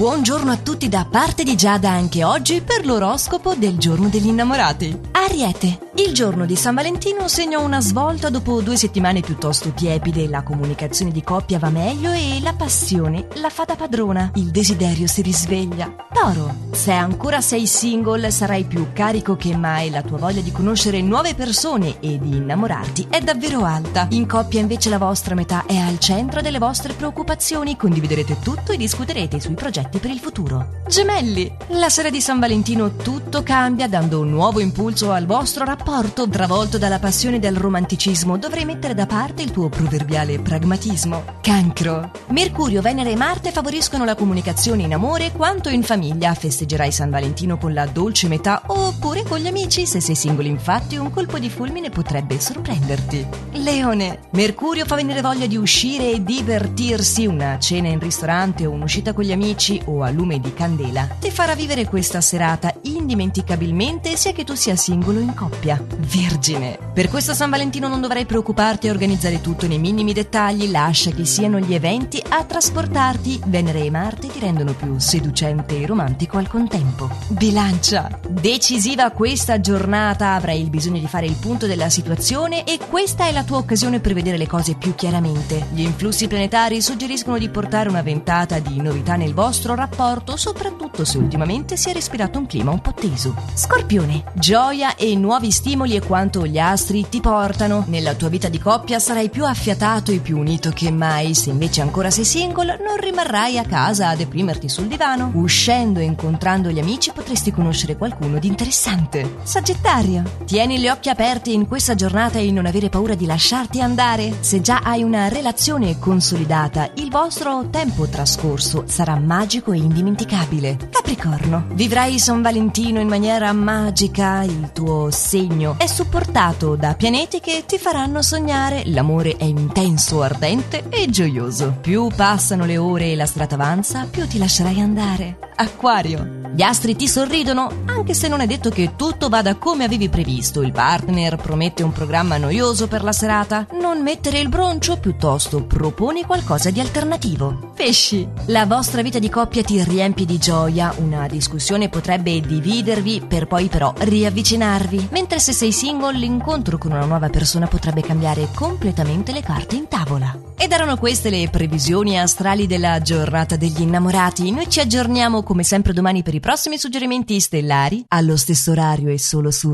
Buongiorno a tutti da parte di Giada anche oggi per l'oroscopo del giorno degli innamorati. Ariete, il giorno di San Valentino segna una svolta dopo due settimane piuttosto tiepide, la comunicazione di coppia va meglio e la passione la fa da padrona, il desiderio si risveglia. Toro, se ancora sei single sarai più carico che mai, la tua voglia di conoscere nuove persone e di innamorarti è davvero alta. In coppia invece la vostra metà è al centro delle vostre preoccupazioni, condividerete tutto e discuterete sui progetti per il futuro. Gemelli, la sera di San Valentino tutto cambia dando un nuovo impulso al vostro rapporto. Travolto dalla passione del romanticismo, dovrai mettere da parte il tuo proverbiale pragmatismo. Cancro, Mercurio, Venere e Marte favoriscono la comunicazione in amore quanto in famiglia. Festeggerai San Valentino con la dolce metà oppure con gli amici. Se sei singolo, infatti, un colpo di fulmine potrebbe sorprenderti. Leone, Mercurio fa venire voglia di uscire e divertirsi. Una cena in ristorante o un'uscita con gli amici o a lume di candela ti farà vivere questa serata indimenticabilmente sia che tu sia singolo o in coppia. Vergine. Per questo San Valentino non dovrai preoccuparti a organizzare tutto nei minimi dettagli, lascia che siano gli eventi a trasportarti. Venere e Marte ti rendono più seducente e romantico al contempo. Bilancia. Decisiva questa giornata, avrai il bisogno di fare il punto della situazione e questa è la tua occasione per vedere le cose più chiaramente. Gli influssi planetari suggeriscono di portare una ventata di novità nel vostro rapporto, soprattutto se ultimamente si è respirato un clima un po' teso. Scorpione, gioia e nuovi stimoli è quanto gli astri ti portano. Nella tua vita di coppia sarai più affiatato e più unito che mai. Se invece ancora sei single, non rimarrai a casa a deprimerti sul divano. Uscendo e incontrando gli amici potresti conoscere qualcuno di interessante. Sagittario, tieni gli occhi aperti in questa giornata e non avere paura di lasciarti andare. Se già hai una relazione consolidata, il vostro tempo trascorso sarà magico e indimenticabile. Capricorno, vivrai San Valentino in maniera magica, il tuo segno è supportato da pianeti che ti faranno sognare, l'amore è intenso, ardente e gioioso. Più passano le ore e la strada avanza, più ti lascerai andare. Acquario, gli astri ti sorridono, anche se non è detto che tutto vada come avevi previsto. Il partner promette un programma noioso per la serata. Non mettere il broncio, piuttosto proponi qualcosa di alternativo. Pesci, la vostra vita di coppia ti riempie di gioia. Una discussione potrebbe dividervi per poi però riavvicinarvi. Mentre se sei single, l'incontro con una nuova persona potrebbe cambiare completamente le carte in tavola. Ed erano queste le previsioni astrali della giornata degli innamorati. Noi ci aggiorniamo come sempre domani per prossimi suggerimenti stellari allo stesso orario e solo su